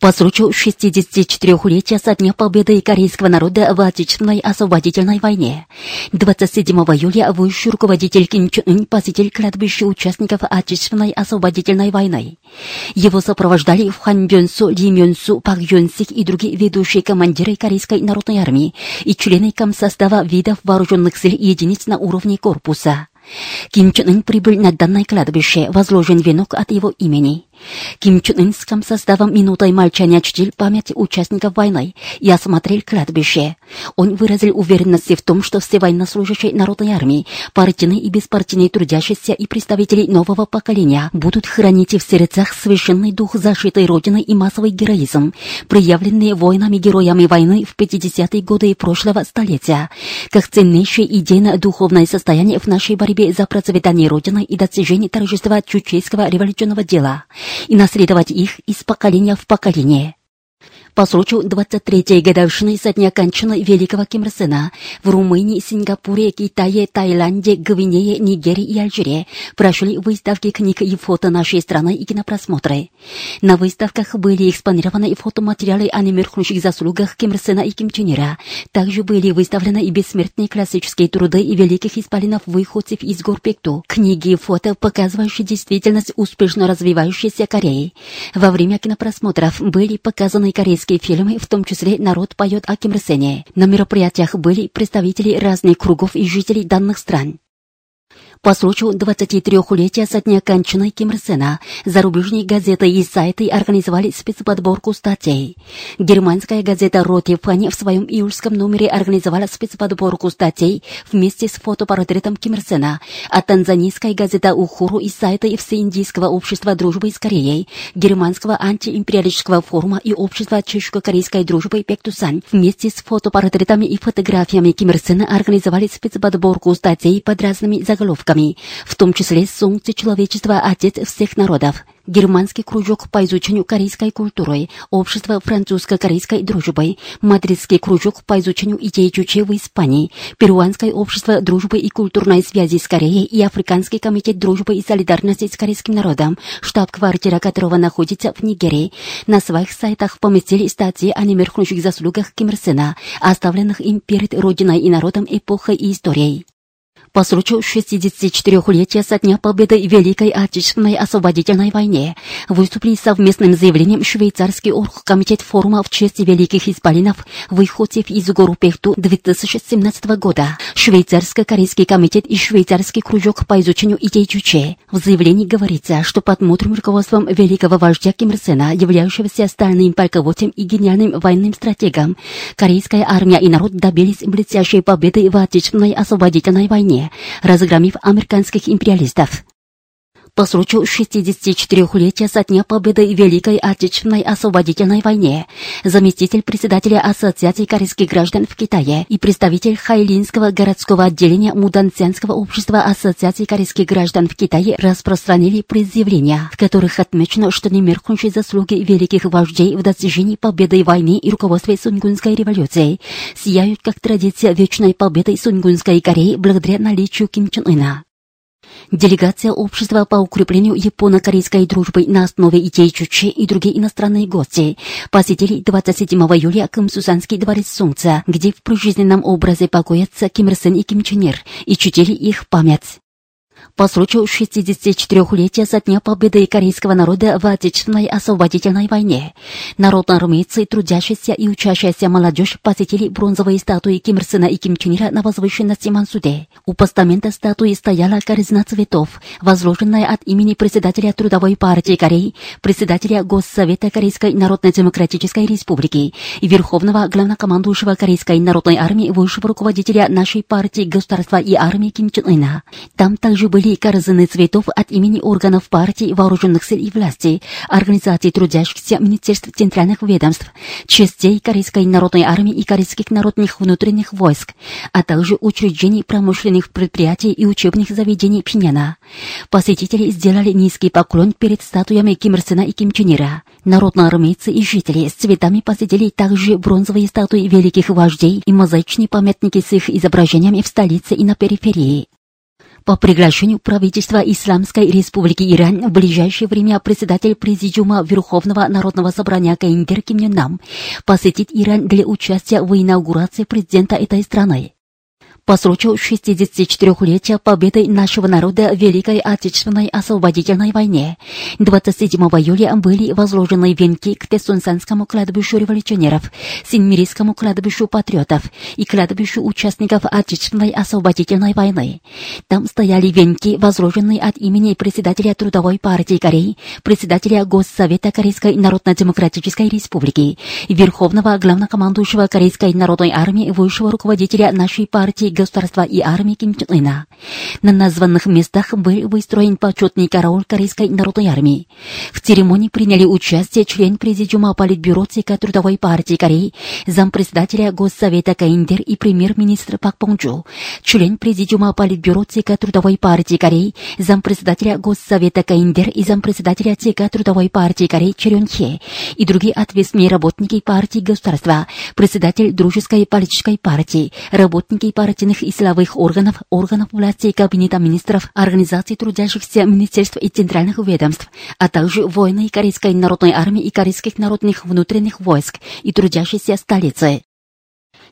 По случаю 64-летия со дня победы корейского народа в Отечественной освободительной войне 27 июля высший руководитель Ким Чен Ын посетил кладбище участников Отечественной освободительной войны. Его сопровождали Хан Бёнсу, Ли Мёнсу, Пак Юнсик и другие ведущие командиры Корейской народной армии и члены комсостава видов вооруженных сил единиц на уровне корпуса. Ким Чен Ын прибыл на данное кладбище, возложен венок от его имени. Ким Чен Ын с комсоставом минутой молчания чтил память участников войны. И осмотрел кладбище. Он выразил уверенность в том, что все военнослужащие народной армии, партийные и беспартийные трудящиеся и представители нового поколения будут хранить в сердцах священный дух защиты Родины и массовый героизм, проявленные воинами-героями войны в 50-е годы прошлого столетия, как ценнейшее идейно-духовное состояние в нашей борьбе за процветание Родины и достижение торжества чучейского революционного дела и наследовать их из поколения в поколение. По случаю 23-й годовщины со дня кончины великого Ким Ир Сена в Румынии, Сингапуре, Китае, Таиланде, Гвинее, Нигерии и Алжире прошли выставки книг и фото нашей страны и кинопросмотры. На выставках были экспонированы фотоматериалы о немеркнущих заслугах Ким Ир Сена и Ким Чен Ира. Также были выставлены и бессмертные классические труды и великих исполинов выходцев из гор Пекту. Книги и фото, показывающие действительность успешно развивающейся Кореи. Во время кинопросмотров были показаны корейские корейские фильмы, в том числе «Народ поет о Ким Ир Сене». На мероприятиях были представители разных кругов и жителей данных стран. По случаю 23-летия со дня кончины Ким Ир Сена зарубежные газеты и сайты организовали спецподборку статей. Германская газета «Ротифани» в своем июльском номере организовала спецподборку статей вместе с фотопортретом Ким Ир Сена, а танзанийская газета «Ухуру» и сайты Всеиндийского общества дружбы с Кореей, Германского антиимпериалистического форума и общества чешско-корейской дружбы Пектусан вместе с фотопортретами и фотографиями Ким Ир Сена организовали спецподборку статей под разными заголовками в том числе «Солнце человечества. Отец всех народов», Германский кружок по изучению корейской культуры, Общество французско-корейской дружбы, Мадридский кружок по изучению идей Чуче в Испании, Перуанское общество дружбы и культурной связи с Кореей и Африканский комитет дружбы и солидарности с корейским народом, штаб-квартира которого находится в Нигерии. На своих сайтах поместили статьи о немеркнущих заслугах Ким Ир Сена, оставленных им перед Родиной и народом эпохой и историей по случаю 64-летия со дня победы в Великой Отечественной освободительной войне выступили совместным заявлением швейцарский оргкомитет форума в честь великих исполинов выходцев из гору Пехту 2017 года, швейцарско-корейский комитет и швейцарский кружок по изучению идей Чуче. В заявлении говорится, что под мудрым руководством великого вождя Ким Ир являющегося стальным полководцем и гениальным военным стратегом, корейская армия и народ добились блестящей победы в Отечественной освободительной войне разгромив американских империалистов. По случаю 64-летия со дня победы в Великой Отечественной освободительной войне заместитель председателя Ассоциации корейских граждан в Китае и представитель Хайлинского городского отделения Муданцянского общества Ассоциации корейских граждан в Китае распространили предъявления, в которых отмечено, что немеркнущие заслуги великих вождей в достижении победы войны и руководстве Сунгунской революции сияют как традиция вечной победы Сунгунской Кореи благодаря наличию Ким Чен Ына. Делегация общества по укреплению японо-корейской дружбы на основе идей Чучи и другие иностранные гости посетили 27 июля Кымсусанский дворец Солнца, где в прижизненном образе покоятся Ким Ир Сен и Ким Чен Ир и чтили их память. По случаю 64-летия со дня победы корейского народа в Отечественной освободительной войне народноармейцы, трудящиеся и учащаяся молодежь посетили бронзовые статуи Ким Ир Сена и Ким Чен Ира на возвышенности Мансуде. У постамента статуи стояла корзина цветов, возложенная от имени председателя Трудовой партии Кореи, председателя Госсовета Корейской Народно-Демократической Республики и верховного главнокомандующего Корейской народной армии высшего руководителя нашей партии государства и армии Ким Чен Ына. Там также были корзины цветов от имени органов партии, вооруженных сил и власти, организаций трудящихся, министерств центральных ведомств, частей Корейской народной армии и корейских народных внутренних войск, а также учреждений промышленных предприятий и учебных заведений Пиняна. Посетители сделали низкий поклон перед статуями Ким Ир Сена и Ким Чен Ира. Народноармейцы и жители с цветами посетили также бронзовые статуи великих вождей и мозаичные памятники с их изображениями в столице и на периферии. По приглашению правительства Исламской Республики Иран в ближайшее время председатель Президиума Верховного Народного Собрания Каиндер Ким Нам посетит Иран для участия в инаугурации президента этой страны по случаю 64-летия победы нашего народа в Великой Отечественной освободительной войне 27 июля были возложены венки к Тесунсанскому кладбищу революционеров, Синмирийскому кладбищу патриотов и кладбищу участников Отечественной освободительной войны. Там стояли венки, возложенные от имени председателя Трудовой партии Кореи, председателя Госсовета Корейской Народно-Демократической Республики, Верховного главнокомандующего Корейской народной армии, высшего руководителя нашей партии государства и армии Ким Чен Ына. На названных местах был выстроен почетный караул Корейской народной армии. В церемонии приняли участие член Президиума Политбюро ЦК Трудовой партии Кореи, зампредседателя Госсовета Каиндер и премьер-министр Пак Понджу, член Президиума Политбюро ЦК Трудовой партии Кореи, зампредседателя Госсовета Каиндер и зампредседателя ЦК Трудовой партии Кореи Черен Хе и другие ответственные работники партии государства, председатель Дружеской политической партии, работники партийных и силовых органов, органов власти и кабинета министров, организаций трудящихся министерств и центральных ведомств, а также воины Корейской народной армии и корейских народных внутренних войск и трудящиеся столицы.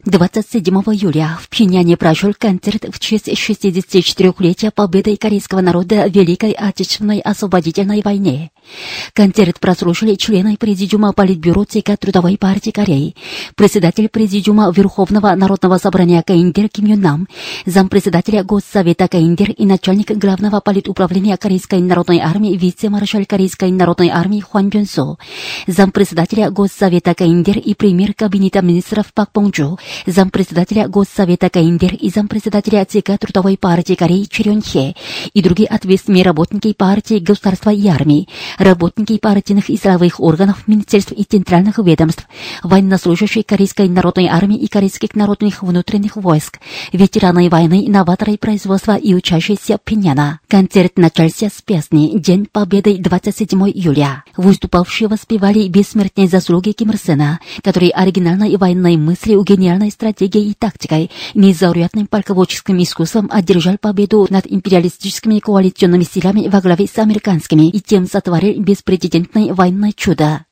27 июля в Пхеньяне прошел концерт в честь 64-летия победы корейского народа в Великой Отечественной освободительной войне. Концерт прослушали члены Президиума Политбюро ЦК Трудовой партии Кореи, председатель Президиума Верховного Народного собрания Каиндер Ким Юн Нам, зампредседателя Госсовета Каиндер и начальник Главного политуправления Корейской народной армии вице-маршал Корейской народной армии Хуан Бюн Со, зампредседателя Госсовета Каиндер и премьер Кабинета министров Пак Понджу, зампредседателя Госсовета Каиндер и зампредседателя ЦК Трудовой партии Кореи Чирен Хе и другие ответственные работники партии, государства и армии, работники партийных и силовых органов, министерств и центральных ведомств, военнослужащие Корейской народной армии и корейских народных внутренних войск, ветераны войны, инноваторы производства и учащиеся Пиняна. Концерт начался с песни «День Победы 27 июля». Выступавшие воспевали бессмертные заслуги Ким Ир Сена, который оригинальной военной мыслью, гениальной стратегией и тактикой, незаурядным полководческим искусством одержал победу над империалистическими коалиционными силами во главе с американскими и тем сотворил беспрецедентное военное чудо.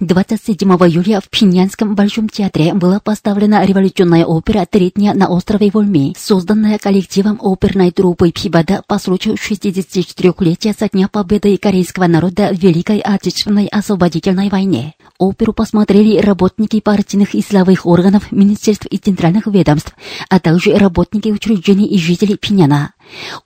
27 июля в Пхеньянском Большом театре была поставлена революционная опера «Три дня на острове Вольми», созданная коллективом оперной труппы Пибада по случаю 64-летия со дня победы корейского народа в Великой Отечественной освободительной войне. Оперу посмотрели работники партийных и силовых органов, министерств и центральных ведомств, а также работники учреждений и жители Пиняна.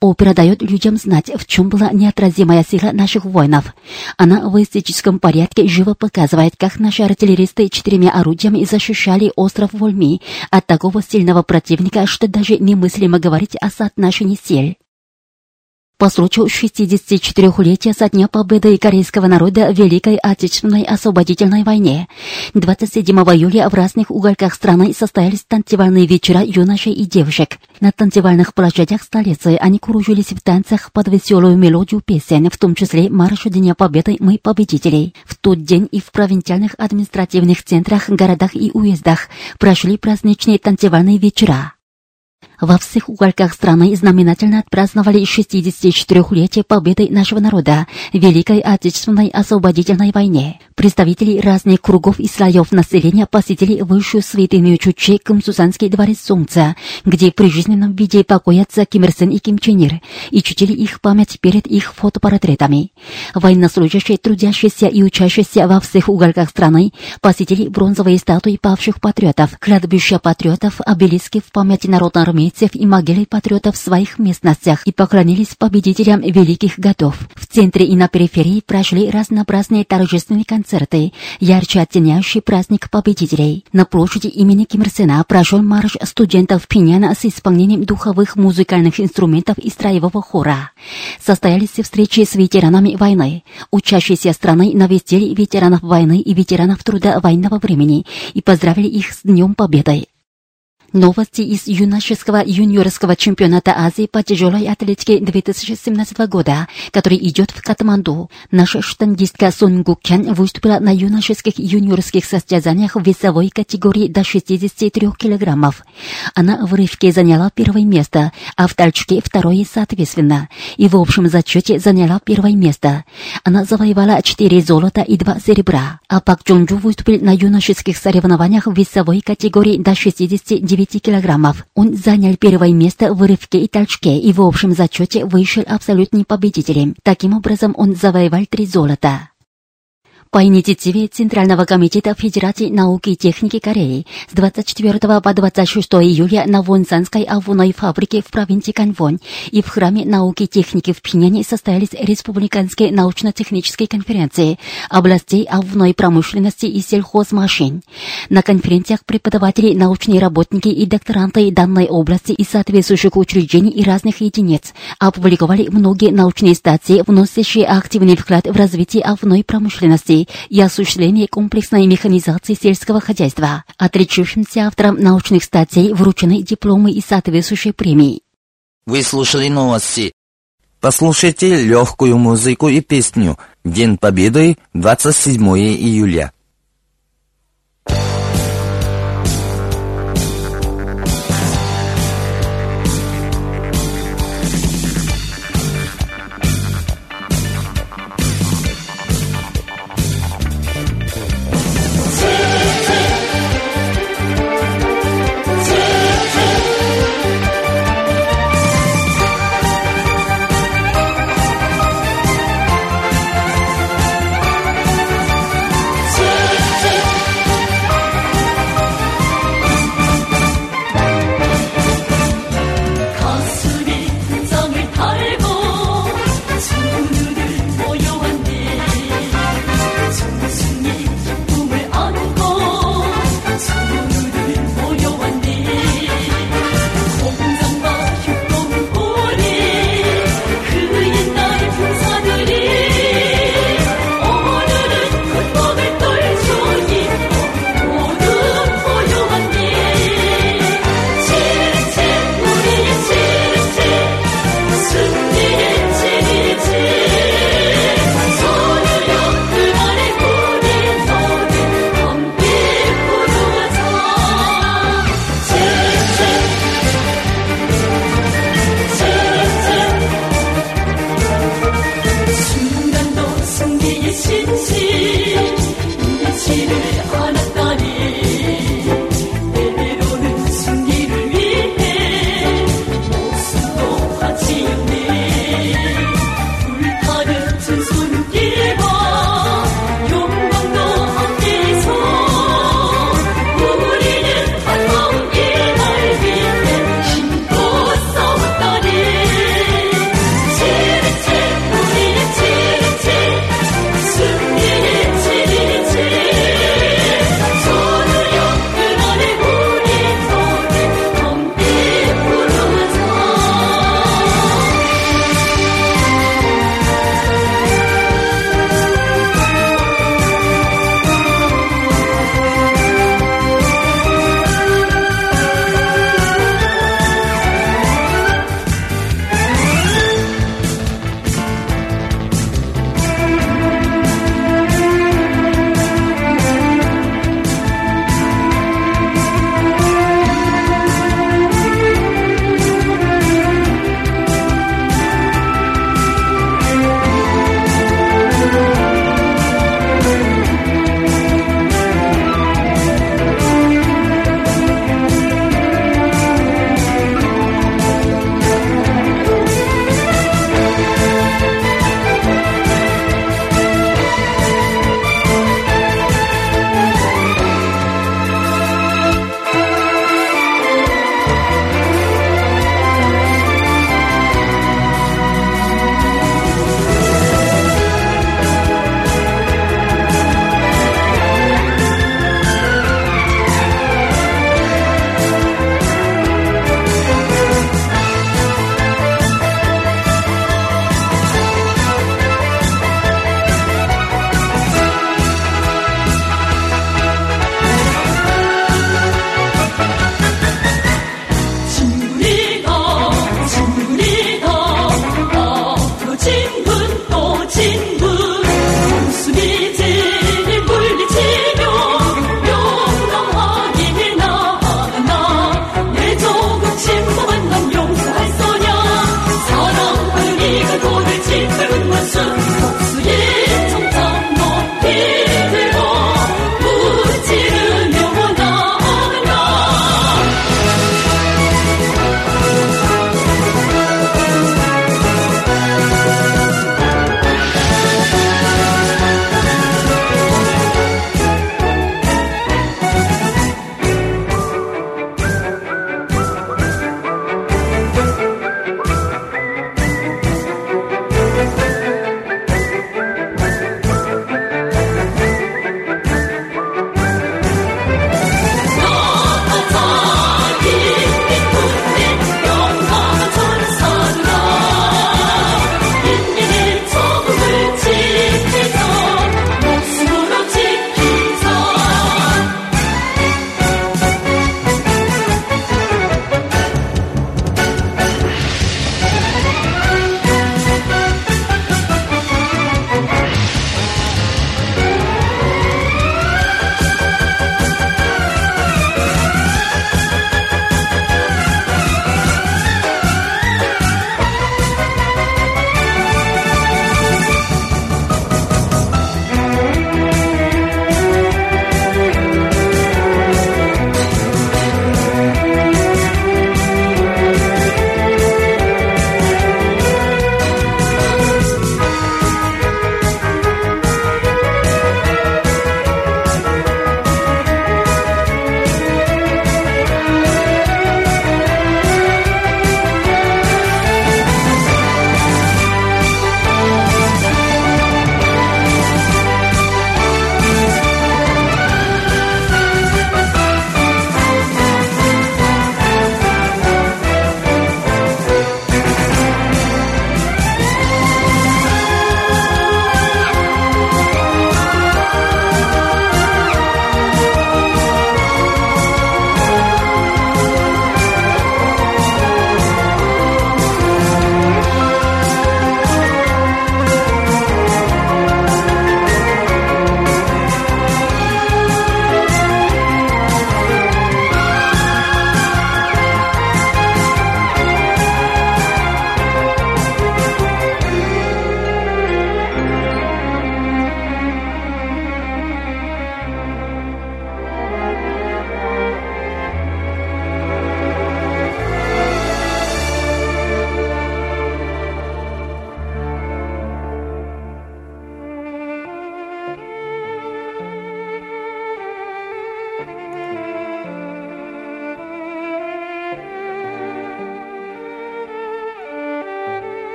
Опера дает людям знать, в чем была неотразимая сила наших воинов. Она в эстетическом порядке живо показывает, как наши артиллеристы четырьмя орудиями защищали остров Вольми от такого сильного противника, что даже немыслимо говорить о соотношении сил. По случаю 64-летия со дня победы корейского народа в Великой Отечественной освободительной войне 27 июля в разных уголках страны состоялись танцевальные вечера юношей и девушек. На танцевальных площадях столицы они кружились в танцах под веселую мелодию песен, в том числе марш Дня Победы «Мы победители». В тот день и в провинциальных административных центрах, городах и уездах прошли праздничные танцевальные вечера. Во всех уголках страны знаменательно отпраздновали 64-летие победы нашего народа в Великой Отечественной освободительной войне. Представители разных кругов и слоев населения посетили высшую святыню Чучи Кымсусанский дворец Солнца, где при жизненном виде покоятся Ким Ир Сен и Ким Чен Ир, и чтили их память перед их фотопортретами. Военнослужащие, трудящиеся и учащиеся во всех уголках страны посетили бронзовые статуи павших патриотов, кладбища патриотов, обелиски в памяти народной армии армейцев и могилы патриотов в своих местностях и поклонились победителям великих годов. В центре и на периферии прошли разнообразные торжественные концерты, ярче оттеняющие праздник победителей. На площади имени Ким Ир Сена прошел марш студентов Пиняна с исполнением духовых музыкальных инструментов и строевого хора. Состоялись встречи с ветеранами войны. Учащиеся страны навестили ветеранов войны и ветеранов труда военного времени и поздравили их с Днем Победы. Новости из юношеского юниорского чемпионата Азии по тяжелой атлетике 2017 года, который идет в Катманду. Наша штангистка Сон Гукян выступила на юношеских юниорских состязаниях в весовой категории до 63 килограммов. Она в рывке заняла первое место, а в толчке второе соответственно. И в общем зачете заняла первое место. Она завоевала 4 золота и 2 серебра. А Пак Чонджу выступил на юношеских соревнованиях в весовой категории до 69 9 килограммов. Он занял первое место в рывке и толчке и в общем зачете вышел абсолютным победителем. Таким образом, он завоевал три золота. По инициативе Центрального комитета Федерации науки и техники Кореи с 24 по 26 июля на Вонсанской овной фабрике в провинции Канвон и в Храме науки и техники в Пиняне состоялись республиканские научно-технические конференции областей овной промышленности и сельхозмашин. На конференциях преподаватели, научные работники и докторанты данной области и соответствующих учреждений и разных единиц опубликовали многие научные статьи, вносящие активный вклад в развитие овной промышленности и осуществление комплексной механизации сельского хозяйства. Отличившимся авторам научных статей вручены дипломы и соответствующие премии. Вы слушали новости. Послушайте легкую музыку и песню «День Победы» 27 июля.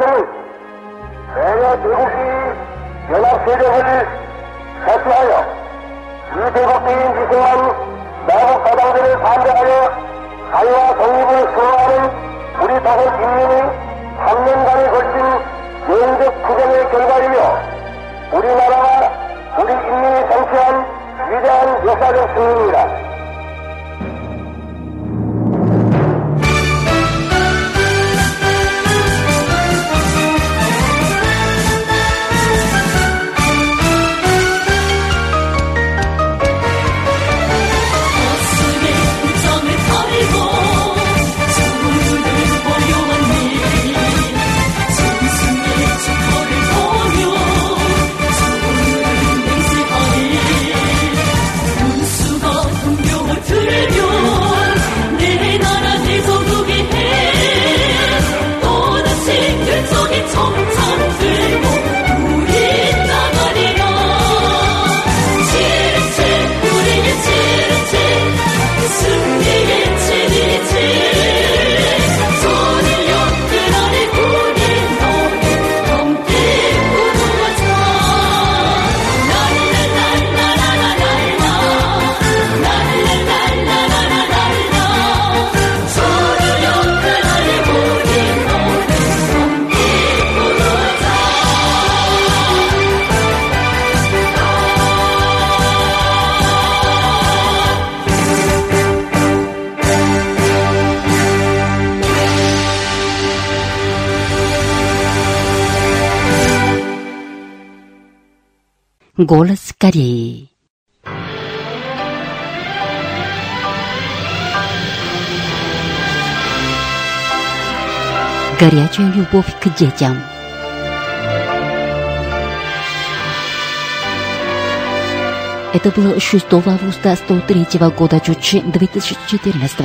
달성은 대여 대국이 연합 세력을 해체하여 이 대국주의 미승만 나국 사당들을 반대하여 자유와 독립을 수호하는 우리 조선 인민의 3년간에 걸친 영적 투쟁의 결과이며 우리나라와 우리 인민이 성취한 위대한 역사적 승리입니다. Голос Кореи. Горячая любовь к детям. Это было 6 августа 103 года Чучи 2014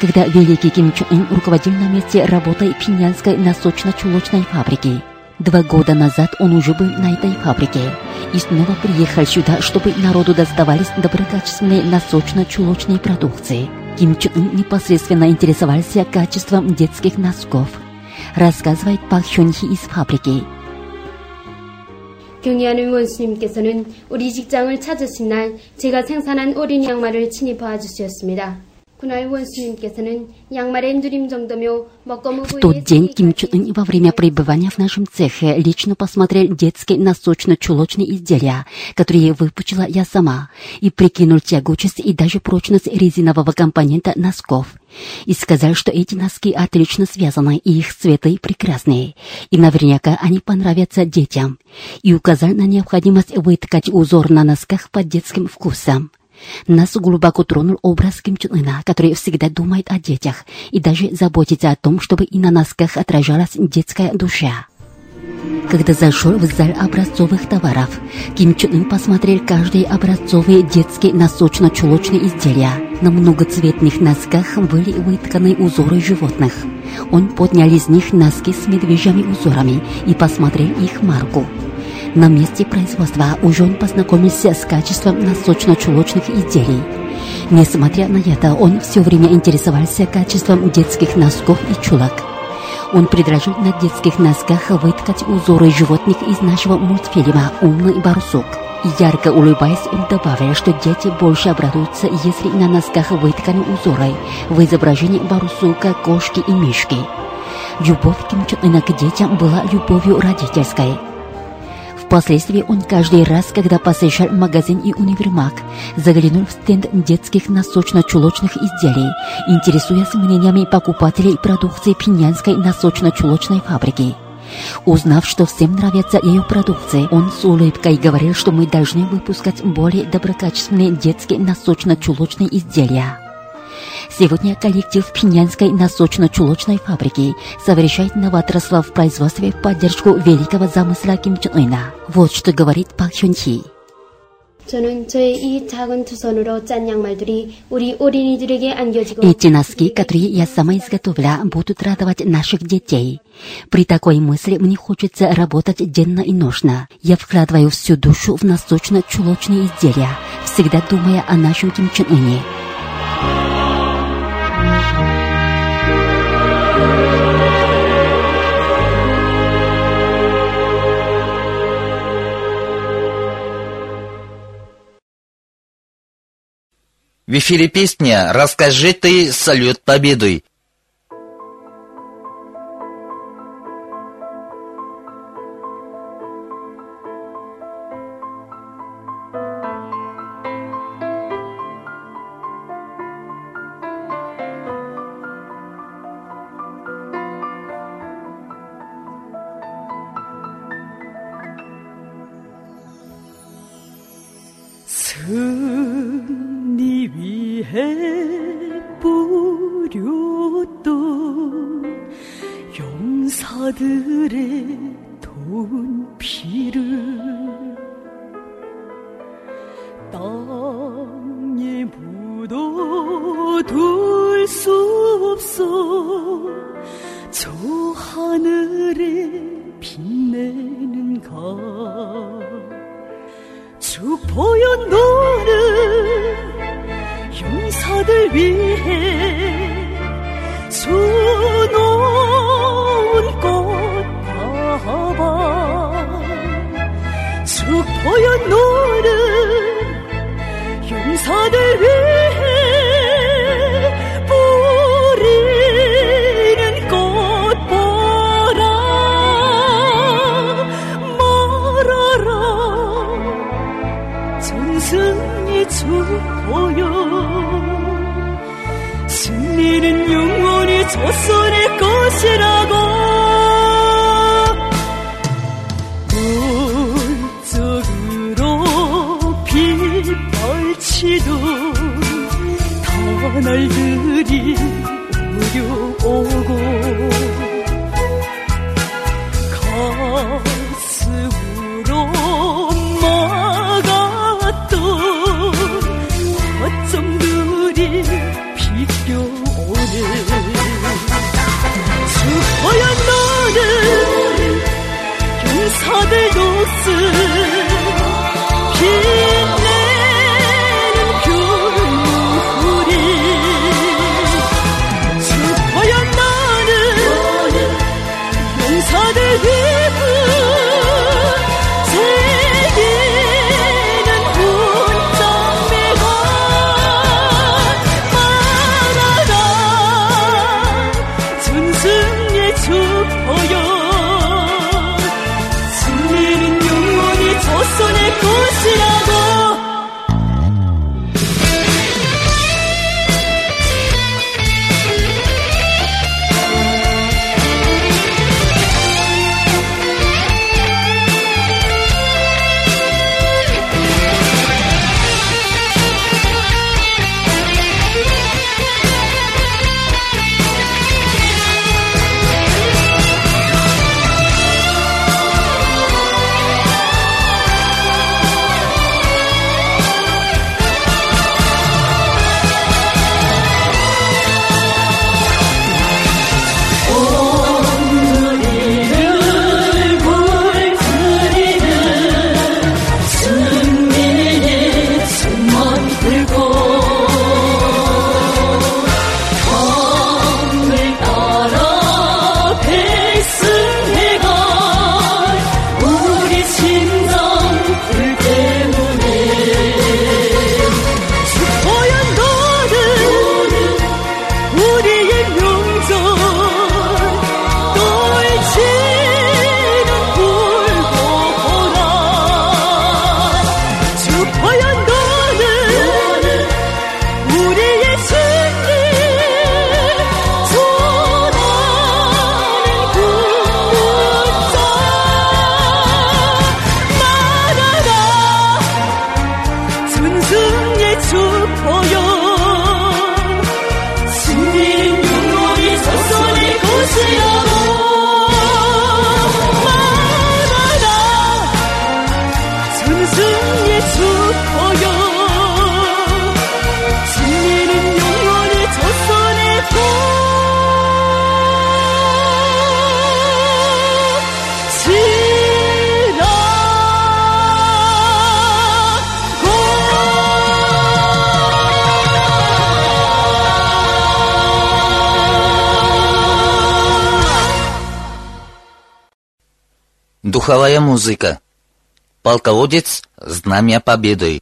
когда великий Ким Чен Ын руководил на месте работы Пинянской носочно-чулочной фабрики. Два года назад он уже был на этой фабрике и снова приехал сюда, чтобы народу доставались доброкачественные носочно-чулочные продукции. Ким Чен Ын непосредственно интересовался качеством детских носков. Рассказывает Пак Хён Хи из фабрики. 경의하는 원수님께서는 우리 직장을 찾으신 날 제가 생산한 어린 양말을 친히 봐주셨습니다. В тот день Ким Чун Ын во время пребывания в нашем цехе лично посмотрел детские носочно-чулочные изделия, которые выпучила я сама, и прикинул тягучесть и даже прочность резинового компонента носков – и сказал, что эти носки отлично связаны, и их цветы прекрасные, и наверняка они понравятся детям, и указал на необходимость выткать узор на носках под детским вкусом. Нас глубоко тронул образ Ким Чен Ына, который всегда думает о детях и даже заботится о том, чтобы и на носках отражалась детская душа. Когда зашел в зал образцовых товаров, Ким Чен Ын посмотрел каждые образцовые детские носочно-чулочные изделия. На многоцветных носках были вытканы узоры животных. Он поднял из них носки с медвежьими узорами и посмотрел их марку. На месте производства уже он познакомился с качеством носочно-чулочных изделий. Несмотря на это, он все время интересовался качеством детских носков и чулок. Он предложил на детских носках выткать узоры животных из нашего мультфильма «Умный барсук». Ярко улыбаясь, он добавил, что дети больше обрадуются, если на носках вытканы узоры в изображении барсука, кошки и мишки. Любовь Ким Чен Ына к детям была любовью родительской. Впоследствии он каждый раз, когда посещал магазин и универмаг, заглянул в стенд детских носочно-чулочных изделий, интересуясь мнениями покупателей продукции пинянской носочно-чулочной фабрики. Узнав, что всем нравятся ее продукция, он с улыбкой говорил, что мы должны выпускать более доброкачественные детские носочно-чулочные изделия. Сегодня коллектив Пинянской носочно-чулочной фабрики совершает новаторство в производстве в поддержку великого замысла Ким Чен Ына. Вот что говорит Пак Хён Чи. Эти носки, которые я сама изготовила, будут радовать наших детей. При такой мысли мне хочется работать денно и ношно. Я вкладываю всю душу в носочно-чулочные изделия, всегда думая о нашем Ким Чен В эфире песня «Расскажи ты салют победой» 해뿌렸던 용사들의 돈피를 Духовая музыка. Полководец Знамя Победы.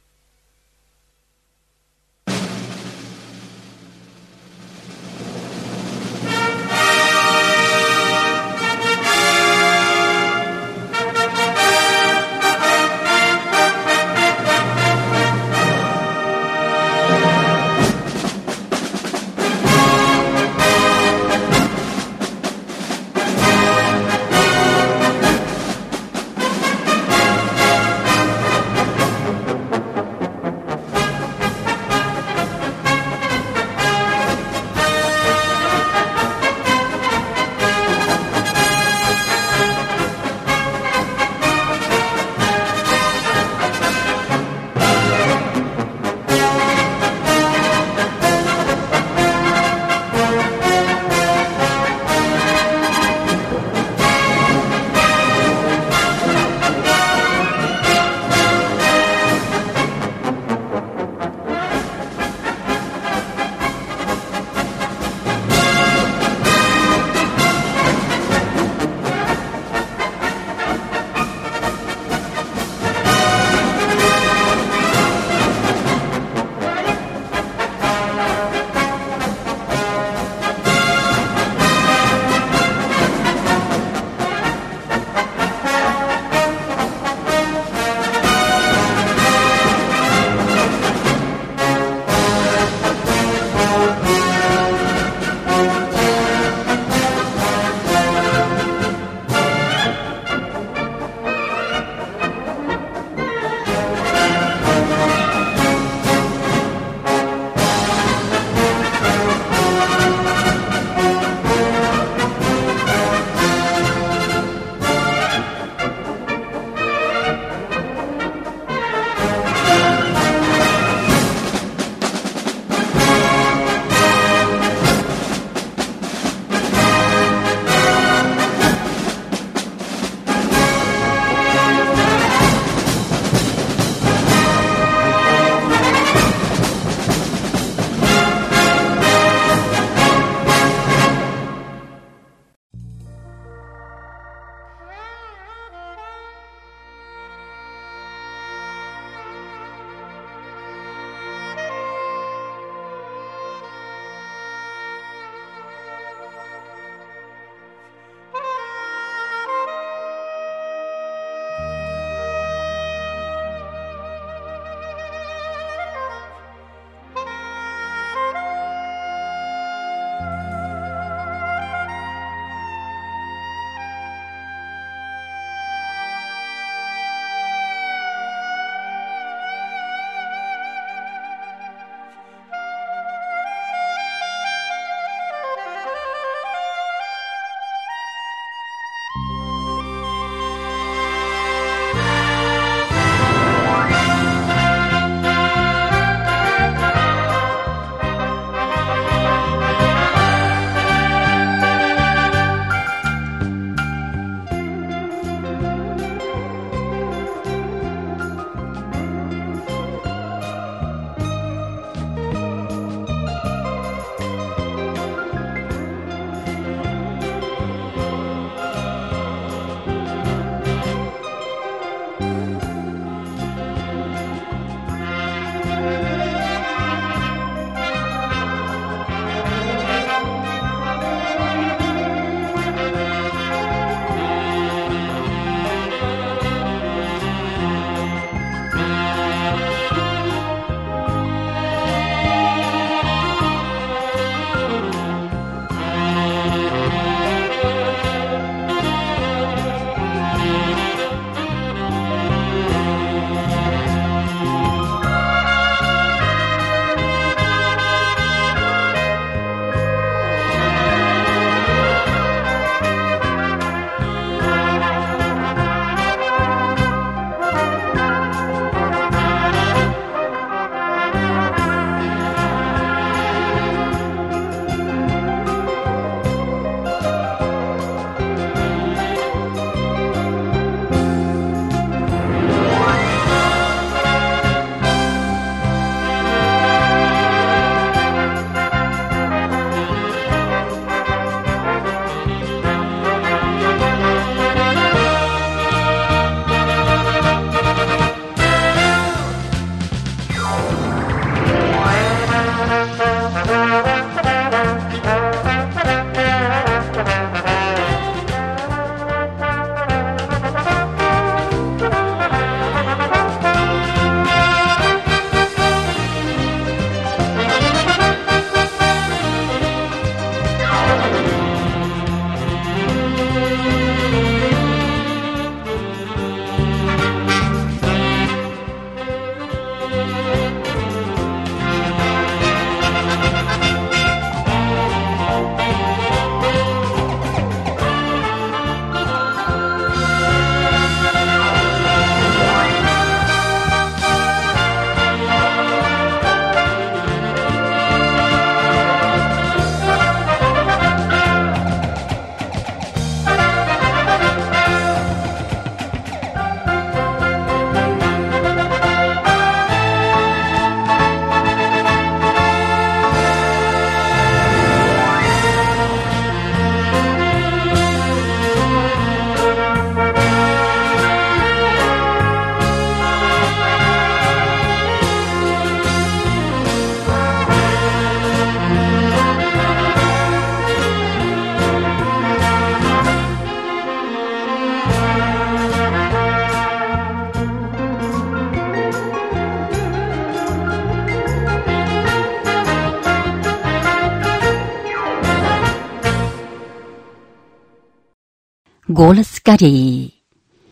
Голос Кореи.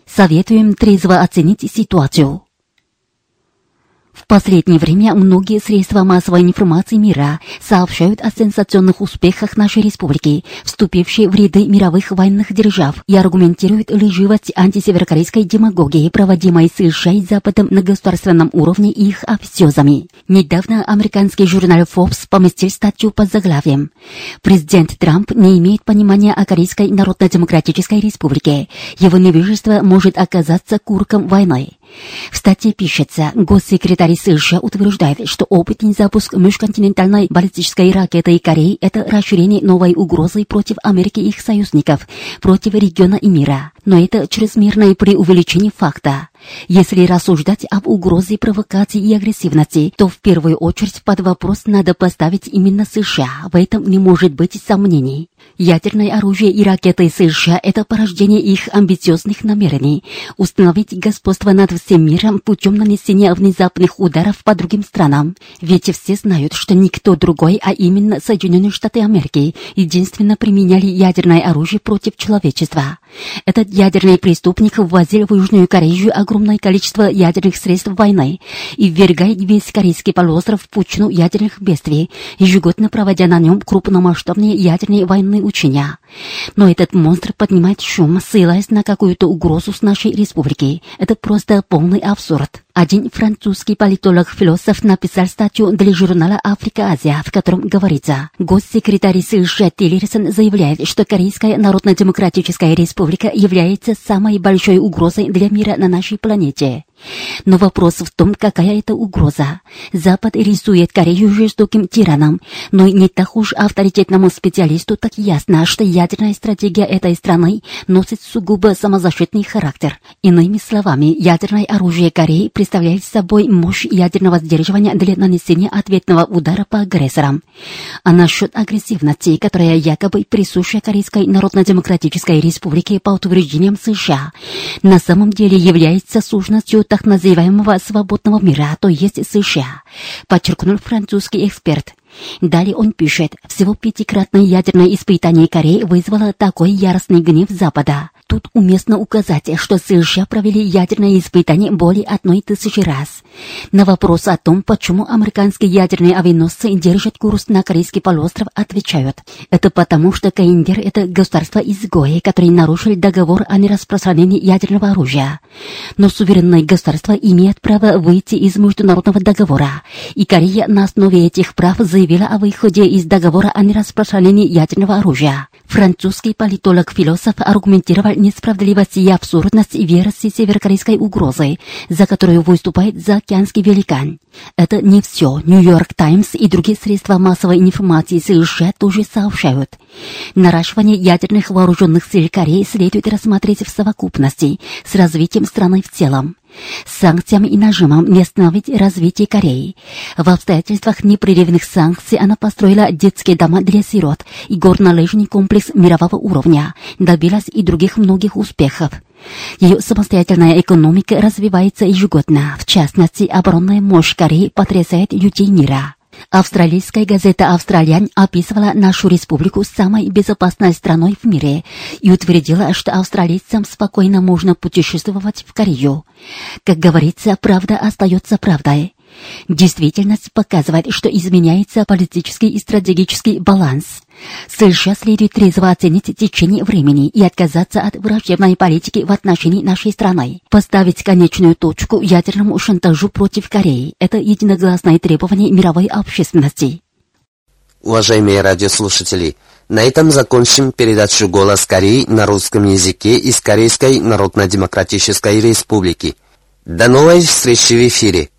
Советуем трезво оценить ситуацию. Последнее время многие средства массовой информации мира сообщают о сенсационных успехах нашей республики, вступившей в ряды мировых военных держав, и аргументируют лживость антисеверокорейской демагогии, проводимой США и Западом на государственном уровне и их официозами. Недавно американский журнал Forbes поместил статью под заглавием «Президент Трамп не имеет понимания о Корейской Народно-Демократической Республике. Его невежество может оказаться курком войны». В статье пишется, госсекретарь США утверждает, что опытный запуск межконтинентальной баллистической ракеты Кореи – это расширение новой угрозы против Америки и их союзников, против региона и мира. Но это чрезмерное преувеличение факта. Если рассуждать об угрозе провокации и агрессивности, то в первую очередь под вопрос надо поставить именно США. В этом не может быть сомнений. Ядерное оружие и ракеты США – это порождение их амбициозных намерений установить господство над всем миром путем нанесения внезапных ударов по другим странам. Ведь все знают, что никто другой, а именно Соединенные Штаты Америки, единственно применяли ядерное оружие против человечества. Этот ядерный преступник ввозил в Южную Корею огромное количество ядерных средств войны и ввергает весь корейский полуостров в пучину ядерных бедствий, ежегодно проводя на нем крупномасштабные ядерные военные учения. Но этот монстр поднимает шум, ссылаясь на какую-то угрозу с нашей республики. Это просто полный абсурд. Один французский политолог-философ написал статью для журнала «Африка-Азия», в котором говорится, госсекретарь США Тиллерсон заявляет, что Корейская Народно-Демократическая Республика является самой большой угрозой для мира на нашей планете. Но вопрос в том, какая это угроза. Запад рисует Корею жестоким тираном, но не так уж авторитетному специалисту так ясно, что ядерная стратегия этой страны носит сугубо самозащитный характер. Иными словами, ядерное оружие Кореи представляет собой мощь ядерного сдерживания для нанесения ответного удара по агрессорам. А насчет агрессивности, которая якобы присуща Корейской Народно-Демократической Республике по утверждениям США, на самом деле является сущностью так называемого свободного мира, то есть США, подчеркнул французский эксперт. Далее он пишет, всего пятикратное ядерное испытание Кореи вызвало такой яростный гнев Запада. Тут уместно указать, что США провели ядерное испытание более одной тысячи раз. На вопрос о том, почему американские ядерные авианосцы держат курс на Корейский полуостров, отвечают. Это потому, что КНДР – это государство-изгои, которое нарушили договор о нераспространении ядерного оружия. Но суверенное государство имеет право выйти из международного договора, и Корея на основе этих прав заявила о выходе из договора о нераспространении ядерного оружия. Французский политолог-философ аргументировал несправедливость и абсурдность версии северокорейской угрозы, за которую выступает заокеанский великан. Это не все. Нью-Йорк Таймс и другие средства массовой информации США тоже сообщают. Наращивание ядерных вооруженных сил Кореи следует рассмотреть в совокупности с развитием страны в целом. Санкциями и нажимом не остановить развитие Кореи. В обстоятельствах непрерывных санкций она построила детские дома для сирот и горнолыжный комплекс мирового уровня, добилась и других многих успехов. Ее самостоятельная экономика развивается ежегодно. В частности, оборонная мощь Кореи потрясает людей мира. Австралийская газета «Австралиан» описывала нашу республику самой безопасной страной в мире и утвердила, что австралийцам спокойно можно путешествовать в Корею. Как говорится, правда остается правдой. Действительность показывает, что изменяется политический и стратегический баланс. США следует трезво оценить течение времени и отказаться от враждебной политики в отношении нашей страны. Поставить конечную точку ядерному шантажу против Кореи – это единогласное требование мировой общественности. Уважаемые радиослушатели, на этом закончим передачу «Голос Кореи» на русском языке из Корейской Народно-Демократической Республики. До новой встречи в эфире!